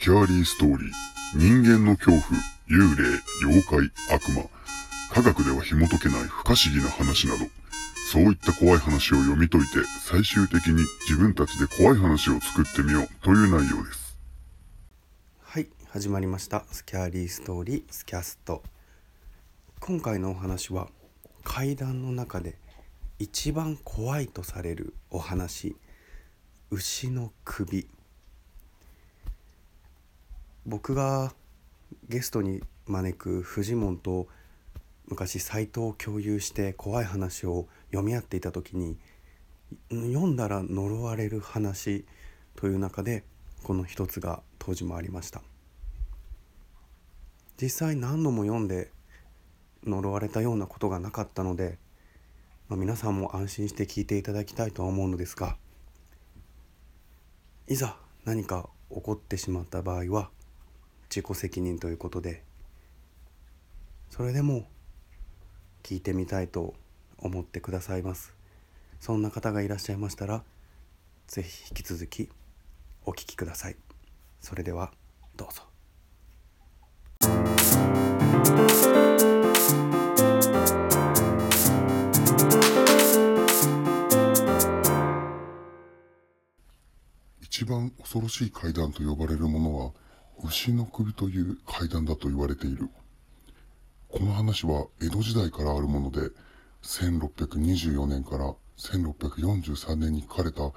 スキャーリーストーリー、人間の恐怖、幽霊、妖怪、悪魔、科学では紐解けない不可思議な話など、そういった怖い話を読み解いて、最終的に自分たちで怖い話を作ってみよう。という内容です。はい。始まりました。スキャーリーストーリー。スキャスト。今回のお話は怪談の中で一番怖いとされるお話。牛の首。僕がゲストに招くフジモンと昔サイトを共有して怖い話を読み合っていた時に読んだら呪われる話という中でこの一つが当時もありました。実際何度も読んで呪われたようなことがなかったので、まあ、皆さんも安心して聞いていただきたいとは思うのですがいざ何か起こってしまった場合は自己責任ということでそれでも聞いてみたいと思ってくださいます。そんな方がいらっしゃいましたら是非引き続きお聞きください。それではどうぞ。一番恐ろしい階段と呼ばれるものは、牛の首という階段だと言われている。この話は江戸時代からあるもので、1624年から1643年に書かれた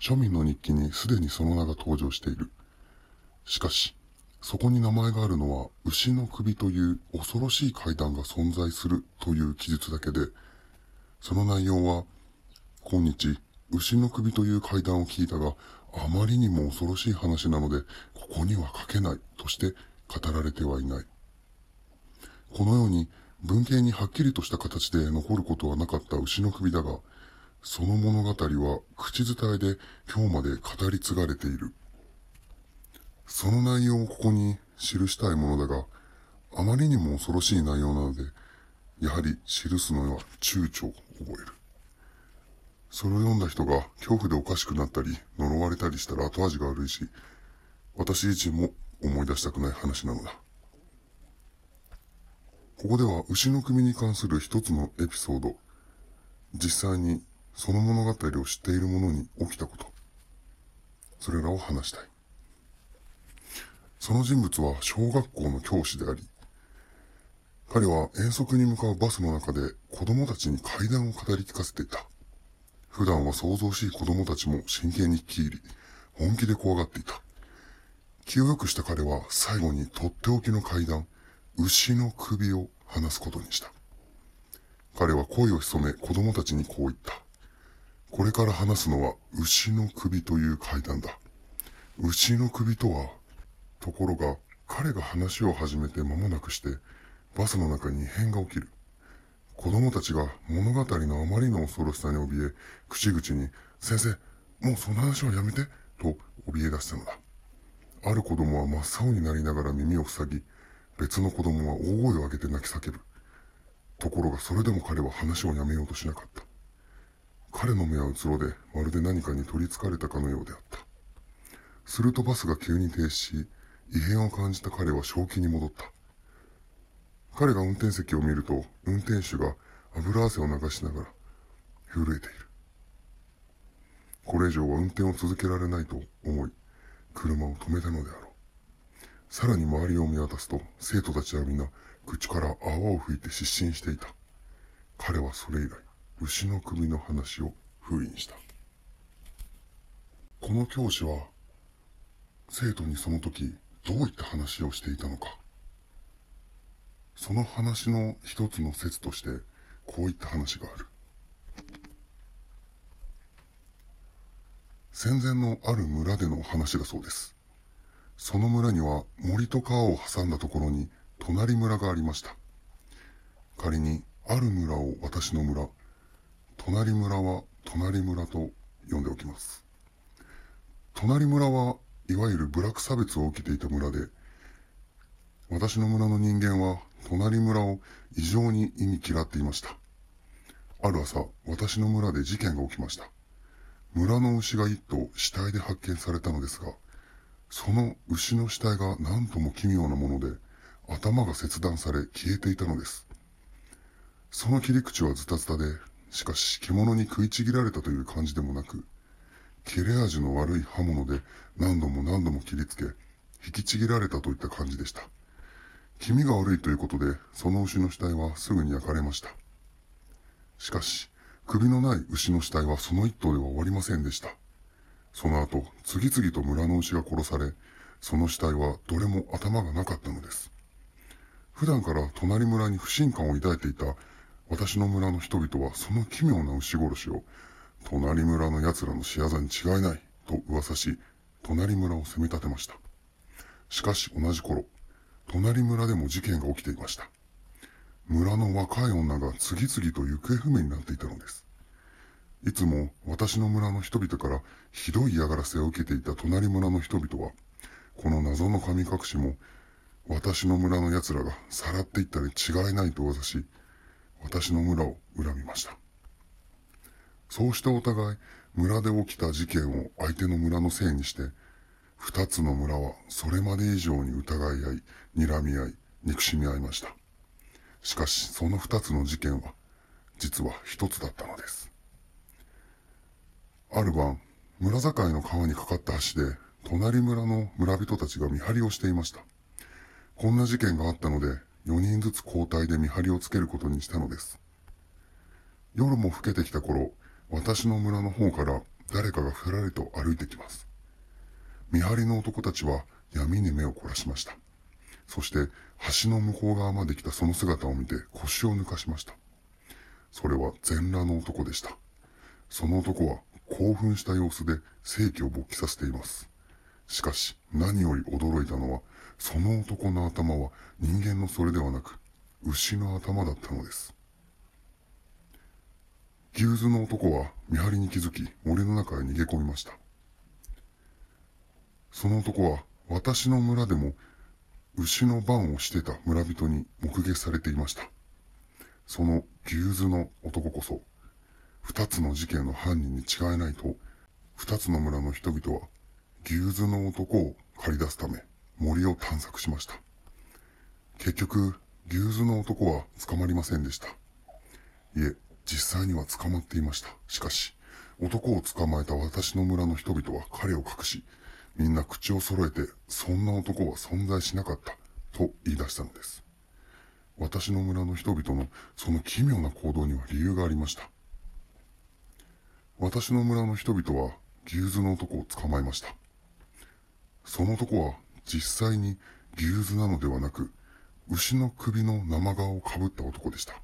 庶民の日記にすでにその名が登場している。しかし、そこに名前があるのは、牛の首という恐ろしい階段が存在するという記述だけで、その内容は、今日、牛の首という階段を聞いたが、あまりにも恐ろしい話なので、ここには書けないとして語られてはいない。このように文系にはっきりとした形で残ることはなかった牛の首だが、その物語は口伝えで今日まで語り継がれている。その内容をここに記したいものだが、あまりにも恐ろしい内容なので、やはり記すのは躊躇を覚える。それを読んだ人が恐怖でおかしくなったり、呪われたりしたら後味が悪いし、私自身も思い出したくない話なのだ。ここでは牛の組に関する一つのエピソード、実際にその物語を知っている者に起きたこと、それらを話したい。その人物は小学校の教師であり、彼は遠足に向かうバスの中で子供たちに階段を語り聞かせていた。普段は想像しい子供たちも真剣に聞き入り、本気で怖がっていた。気を良くした彼は最後にとっておきの階段、牛の首を話すことにした。彼は声を潜め子供たちにこう言った。これから話すのは牛の首という階段だ。牛の首とは、ところが彼が話を始めて間もなくして、バスの中に異変が起きる。子供たちが物語のあまりの恐ろしさに怯え、口々に、先生、もうその話はやめて、と怯え出したのだ。ある子供は真っ青になりながら耳を塞ぎ、別の子供は大声を上げて泣き叫ぶ。ところがそれでも彼は話をやめようとしなかった。彼の目はうつろで、まるで何かに取り憑かれたかのようであった。するとバスが急に停止し、異変を感じた彼は正気に戻った。彼が運転席を見ると、運転手が油汗を流しながら震えている。これ以上は運転を続けられないと思い、車を止めたのであろう。さらに周りを見渡すと、生徒たちは皆、口から泡を吹いて失神していた。彼はそれ以来、牛の首の話を封印した。この教師は、生徒にその時、どういった話をしていたのか。その話の一つの説として、こういった話がある。戦前のある村での話だそうです。その村には森と川を挟んだところに隣村がありました。仮にある村を私の村、隣村は隣村と呼んでおきます。隣村はいわゆる部落差別を受けていた村で、私の村の人間は隣村を異常に意に嫌っていました。ある朝、私の村で事件が起きました。村の牛が一頭死体で発見されたのですが、その牛の死体が何とも奇妙なもので、頭が切断され消えていたのです。その切り口はズタズタで、しかし獣に食いちぎられたという感じでもなく、切れ味の悪い刃物で何度も何度も切りつけ、引きちぎられたといった感じでした。気味が悪いということで、その牛の死体はすぐに焼かれました。しかし、首のない牛の死体はその一頭では終わりませんでした。その後、次々と村の牛が殺され、その死体はどれも頭がなかったのです。普段から隣村に不信感を抱いていた私の村の人々はその奇妙な牛殺しを隣村の奴らの仕業に違いないと噂し、隣村を攻め立てました。しかし同じ頃、隣村でも事件が起きていました。村の若い女が次々と行方不明になっていたのです。いつも私の村の人々からひどい嫌がらせを受けていた隣村の人々は、この謎の神隠しも私の村の奴らがさらっていったに違いないと噂し、私の村を恨みました。そうしてお互い村で起きた事件を相手の村のせいにして、二つの村はそれまで以上に疑い合い、睨み合い、憎しみ合いました。しかし、その二つの事件は、実は一つだったのです。ある晩、村境の川にかかった橋で、隣村の村人たちが見張りをしていました。こんな事件があったので、4人ずつ交代で見張りをつけることにしたのです。夜も更けてきた頃、私の村の方から誰かがふらりと歩いてきます。見張りの男たちは闇に目を凝らしました。そして橋の向こう側まで来たその姿を見て腰を抜かしました。それは全裸の男でした。その男は興奮した様子で正気を勃起させています。しかし何より驚いたのは、その男の頭は人間のそれではなく、牛の頭だったのです。牛図の男は見張りに気づき森の中へ逃げ込みました。その男は私の村でも牛の番をしてた村人に目撃されていました。その牛図の男こそ、二つの事件の犯人に違いないと、二つの村の人々は牛図の男を借り出すため森を探索しました。結局、牛図の男は捕まりませんでした。いえ、実際には捕まっていました。しかし、男を捕まえた私の村の人々は彼を隠し、みんな口を揃えて、そんな男は存在しなかった、と言い出したのです。私の村の人々のその奇妙な行動には理由がありました。私の村の人々は牛図の男を捕まえました。その男は実際に牛図なのではなく、牛の首の生皮をかぶった男でした。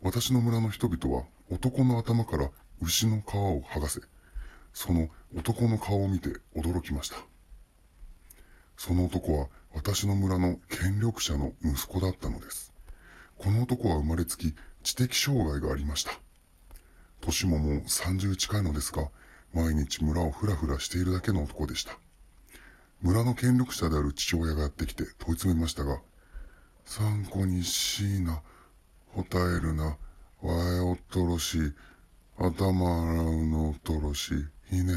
私の村の人々は男の頭から牛の皮を剥がせ、その男の顔を見て驚きました。その男は私の村の権力者の息子だったのです。この男は生まれつき知的障害がありました。年ももう30近いのですが、毎日村をふらふらしているだけの男でした。村の権力者である父親がやってきて問い詰めましたが、参考にしいな、答えるな、わえおっとろし、頭洗うのおっとろしい、いね、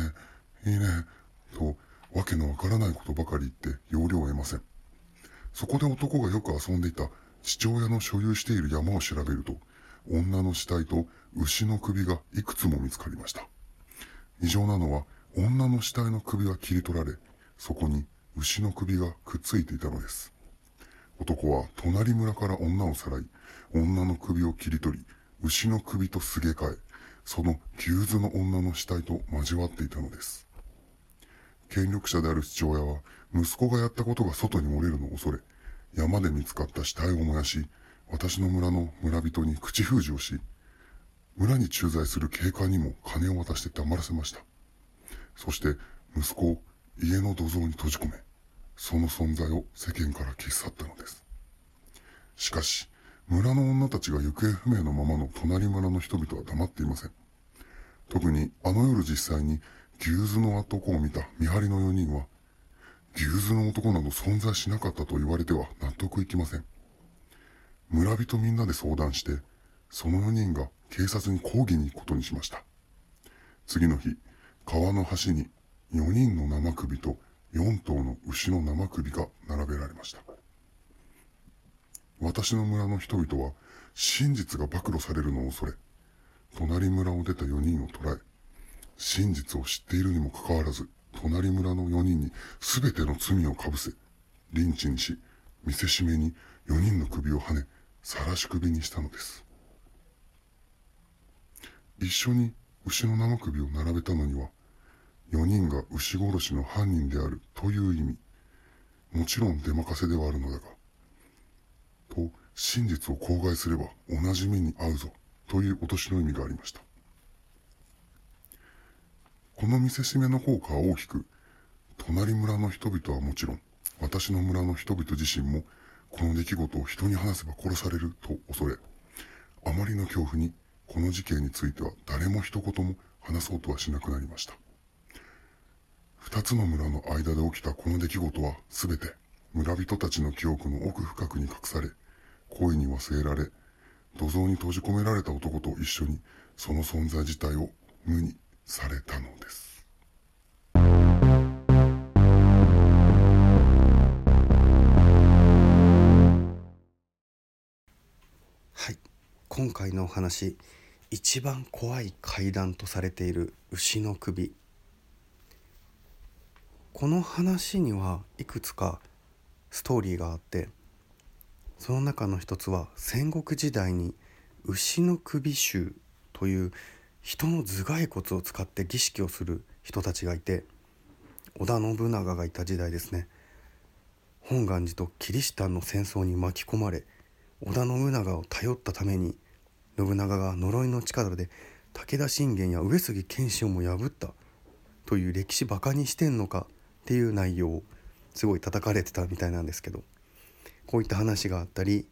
いいね、と、わけのわからないことばかり言って要領を得ません。そこで男がよく遊んでいた父親の所有している山を調べると、女の死体と牛の首がいくつも見つかりました。異常なのは、女の死体の首は切り取られ、そこに牛の首がくっついていたのです。男は隣村から女をさらい、女の首を切り取り、牛の首とすげ替え、その牛図の女の死体と交わっていたのです。権力者である父親は、息子がやったことが外に漏れるのを恐れ、山で見つかった死体を燃やし、私の村の村人に口封じをし、村に駐在する警官にも金を渡して黙らせました。そして、息子を家の土蔵に閉じ込め、その存在を世間から消し去ったのです。しかし、村の女たちが行方不明のままの隣村の人々は黙っていません。特にあの夜実際に牛図の男を見た見張りの4人は、牛図の男など存在しなかったと言われては納得いきません。村人みんなで相談して、その4人が警察に抗議に行くことにしました。次の日、川の端に4人の生首と4頭の牛の生首が並べられました。私の村の人々は真実が暴露されるのを恐れ、隣村を出た4人を捕らえ、真実を知っているにもかかわらず、隣村の4人に全ての罪をかぶせ、リンチにし、見せしめに4人の首をはね、晒し首にしたのです。一緒に牛の生首を並べたのには、4人が牛殺しの犯人であるという意味、もちろん出任せではあるのだが、と真実を口外すれば同じ目に遭うぞという脅しの意味がありました。この見せしめの効果は大きく、隣村の人々はもちろん、私の村の人々自身も、この出来事を人に話せば殺されると恐れ、あまりの恐怖に、この事件については誰も一言も話そうとはしなくなりました。二つの村の間で起きたこの出来事は全て村人たちの記憶の奥深くに隠され、恋に忘れられ、土蔵に閉じ込められた男と一緒にその存在自体を無にされたのです。はい今回のお話一番怖い階段とされている牛の首この話にはいくつかストーリーがあってその中の一つは戦国時代に牛の首衆という人の頭蓋骨を使って儀式をする人たちがいて織田信長がいた時代ですね。本願寺とキリシタンの戦争に巻き込まれ織田信長を頼ったために信長が呪いの力で武田信玄や上杉謙信をも破ったという歴史バカにしてんのかっていう内容をすごい叩かれてたみたいなんですけど。こういった話があったり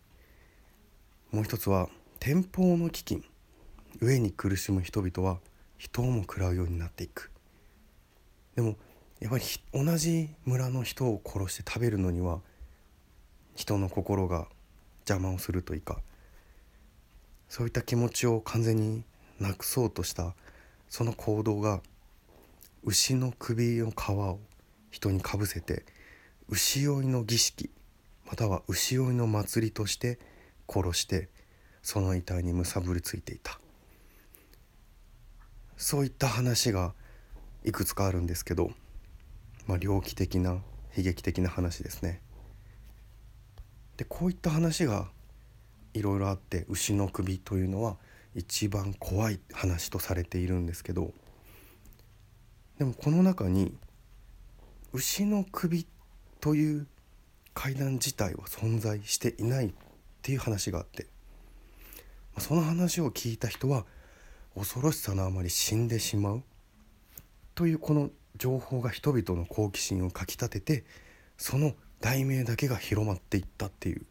もう一つは天保の飢饉飢えに苦しむ人々は人をも食らうようになっていく。でもやっぱり同じ村の人を殺して食べるのには人の心が邪魔をするというかそういった気持ちを完全になくそうとしたその行動が牛の首の皮を人にかぶせて牛追いの儀式または牛追いの祭りとして殺してその遺体にむさぶりついていたそういった話がいくつかあるんですけど、まあ、猟奇的な悲劇的な話ですね。でこういった話がいろいろあって牛の首というのは一番怖い話とされているんですけどでもこの中に牛の首という階段自体は存在していないっていう話があってその話を聞いた人は恐ろしさのあまり死んでしまうというこの情報が人々の好奇心をかきたててその題名だけが広まっていったっていう。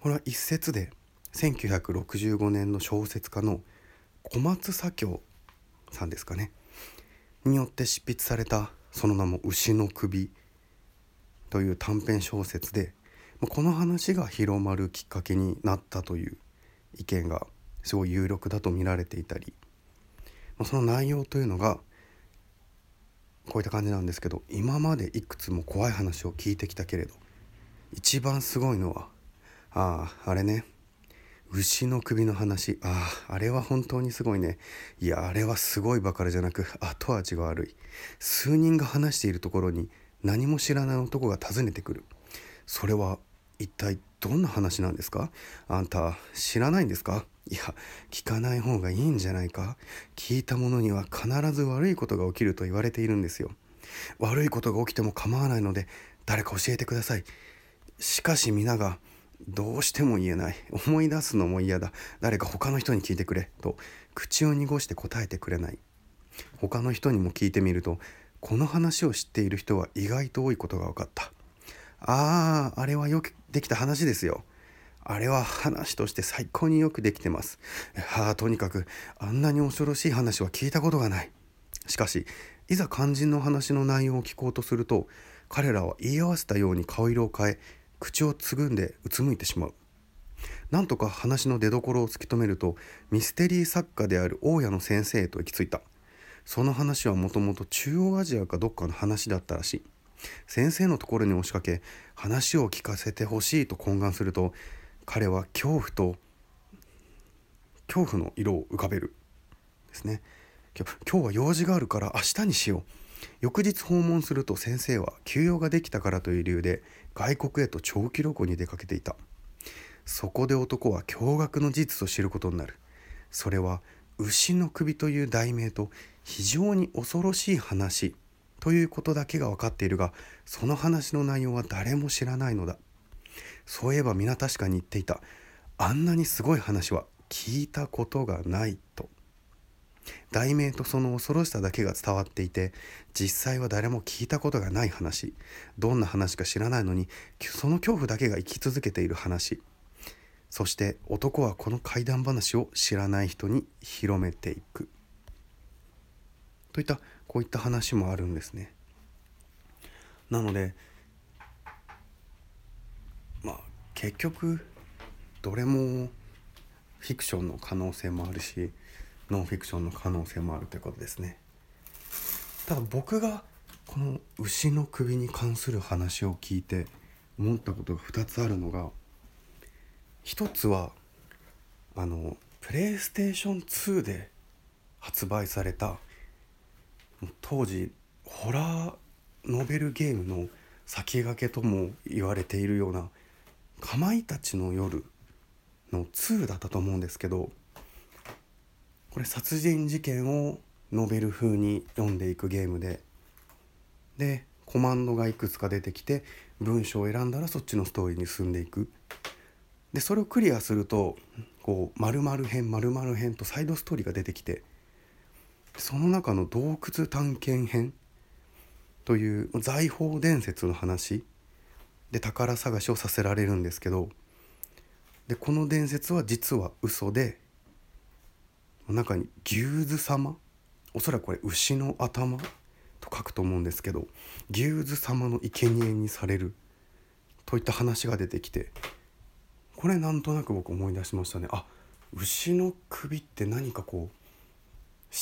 これは一説で1965年の小説家の小松左京さんですかね。によって執筆されたその名も「牛の首」という短編小説でこの話が広まるきっかけになったという意見がすごい有力だと見られていたり、その内容というのがこういった感じなんですけど今までいくつも怖い話を聞いてきたけれど一番すごいのはあああれね。牛の首の話。あああれは本当にすごいね。いやあれはすごいばかりじゃなく後味が悪い。数人が話しているところに何も知らない男が訪ねてくる。それは一体どんな話なんですか？あんた知らないんですか？いや聞かない方がいいんじゃないか？聞いたものには必ず悪いことが起きると言われているんですよ。悪いことが起きても構わないので誰か教えてください。しかし皆がどうしても言えない。思い出すのも嫌だ。誰か他の人に聞いてくれ。と口を濁して答えてくれない。他の人にも聞いてみるとこの話を知っている人は意外と多いことが分かったあああれはよくできた話ですよあれは話として最高によくできてます。はあ、とにかくあんなに恐ろしい話は聞いたことがない。しかし、いざ肝心の話の内容を聞こうとすると、彼らは言い合わせたように顔色を変え、口をつぐんでうつむいてしまう。なんとか話の出どころを突き止めると、ミステリー作家である大家の先生へと行き着いた。その話はもともと中央アジアかどっかの話だったらしい。先生のところに押しかけ話を聞かせてほしいと懇願すると彼は恐怖と恐怖の色を浮かべるですね。今日は用事があるから明日にしよう。翌日訪問すると先生は休養ができたからという理由で外国へと長期旅行に出かけていた。そこで男は驚愕の事実を知ることになる。それは牛の首という題名と非常に恐ろしい話ということだけが分かっているがその話の内容は誰も知らないのだ。そういえば皆確かに言っていた。あんなにすごい話は聞いたことがないと。題名とその恐ろしさだけが伝わっていて実際は誰も聞いたことがない話。どんな話か知らないのにその恐怖だけが生き続けている話。そして男はこの怪談話を知らない人に広めていく。といったこういった話もあるんですね。なのでまあ結局どれもフィクションの可能性もあるしノンフィクションの可能性もあるということですね。ただ僕がこの牛の首に関する話を聞いて思ったことが2つあるのが一つはあのプレイステーション2で発売された当時ホラーノベルゲームの先駆けとも言われているような「かまいたちの夜」の2だったと思うんですけどこれ殺人事件をノベル風に読んでいくゲームででコマンドがいくつか出てきて文章を選んだらそっちのストーリーに進んでいく。でそれをクリアするとこう〇〇編〇〇編とサイドストーリーが出てきてその中の洞窟探検編という財宝伝説の話で宝探しをさせられるんですけどでこの伝説は実は嘘で中に牛頭様おそらくこれ牛の頭と書くと思うんですけど牛頭様の生贄にされるといった話が出てきてこれなんとなく僕思い出しましたねあ牛の首って何かこう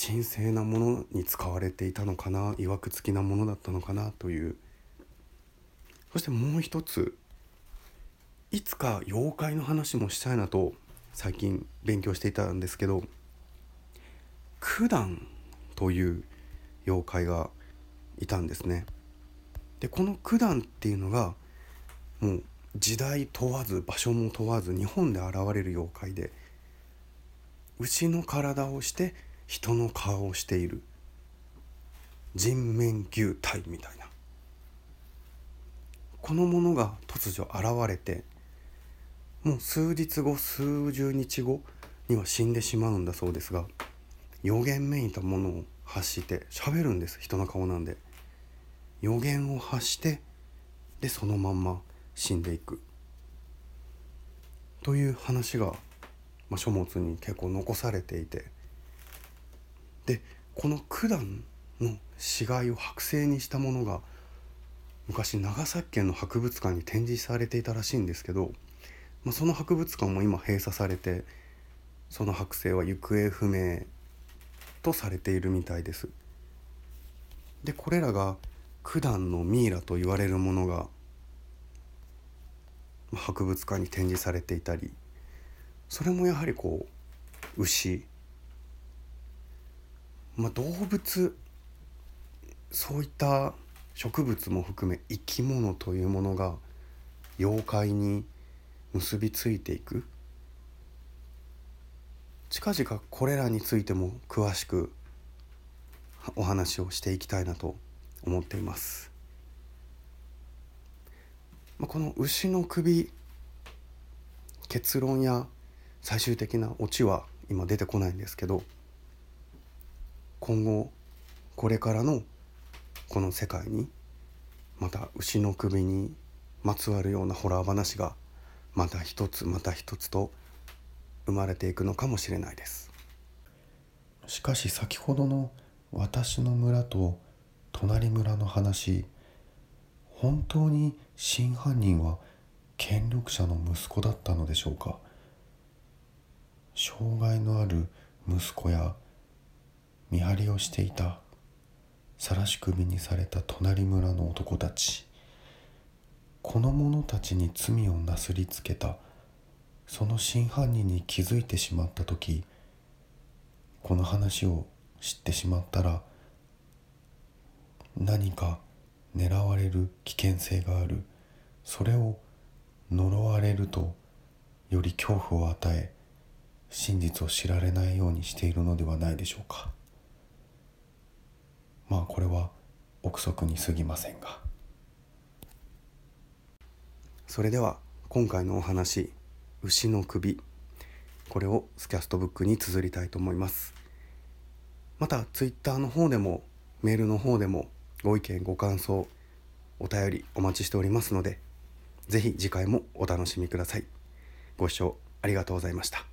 神聖なものに使われていたのかな曰く付きなものだったのかなというそしてもう一ついつか妖怪の話もしたいなと最近勉強していたんですけど九段という妖怪がいたんですね。でこの九段っていうのがもう時代問わず場所も問わず日本で現れる妖怪で牛の体をして人の顔をしている。人面牛体みたいな。このものが突如現れてもう数日後数十日後には死んでしまうんだそうですが予言めいたものを発して喋るんです人の顔なんで。予言を発してでそのまんま死んでいく。という話が、まあ、書物に結構残されていて。でこの九段の死骸を剥製にしたものが昔長崎県の博物館に展示されていたらしいんですけど、まあ、その博物館も今閉鎖されてその剥製は行方不明とされているみたいです。でこれらが九段のミイラと言われるものが博物館に展示されていたりそれもやはりこう牛まあ動物そういった植物も含め生き物というものが妖怪に結びついていく近々これらについても詳しくお話をしていきたいなと思っています。まあこの牛の首結論や最終的なオチは今出てこないんですけど今後これからのこの世界にまた牛の首にまつわるようなホラー話がまた一つまた一つと生まれていくのかもしれないです。しかし先ほどの私の村と隣村の話本当に真犯人は権力者の息子だったのでしょうか？障害のある息子や見張りをしていた晒し首にされた隣村の男たち。この者たちに罪をなすりつけたその真犯人に気づいてしまった時この話を知ってしまったら何か狙われる危険性がある。それを呪われるとより恐怖を与え真実を知られないようにしているのではないでしょうか。まあこれは憶測に過ぎませんが。それでは今回のお話「牛の首」これをスキャストブックに綴りたいと思います。またツイッターの方でもメールの方でもご意見ご感想お便りお待ちしておりますので是非次回もお楽しみください。ご視聴ありがとうございました。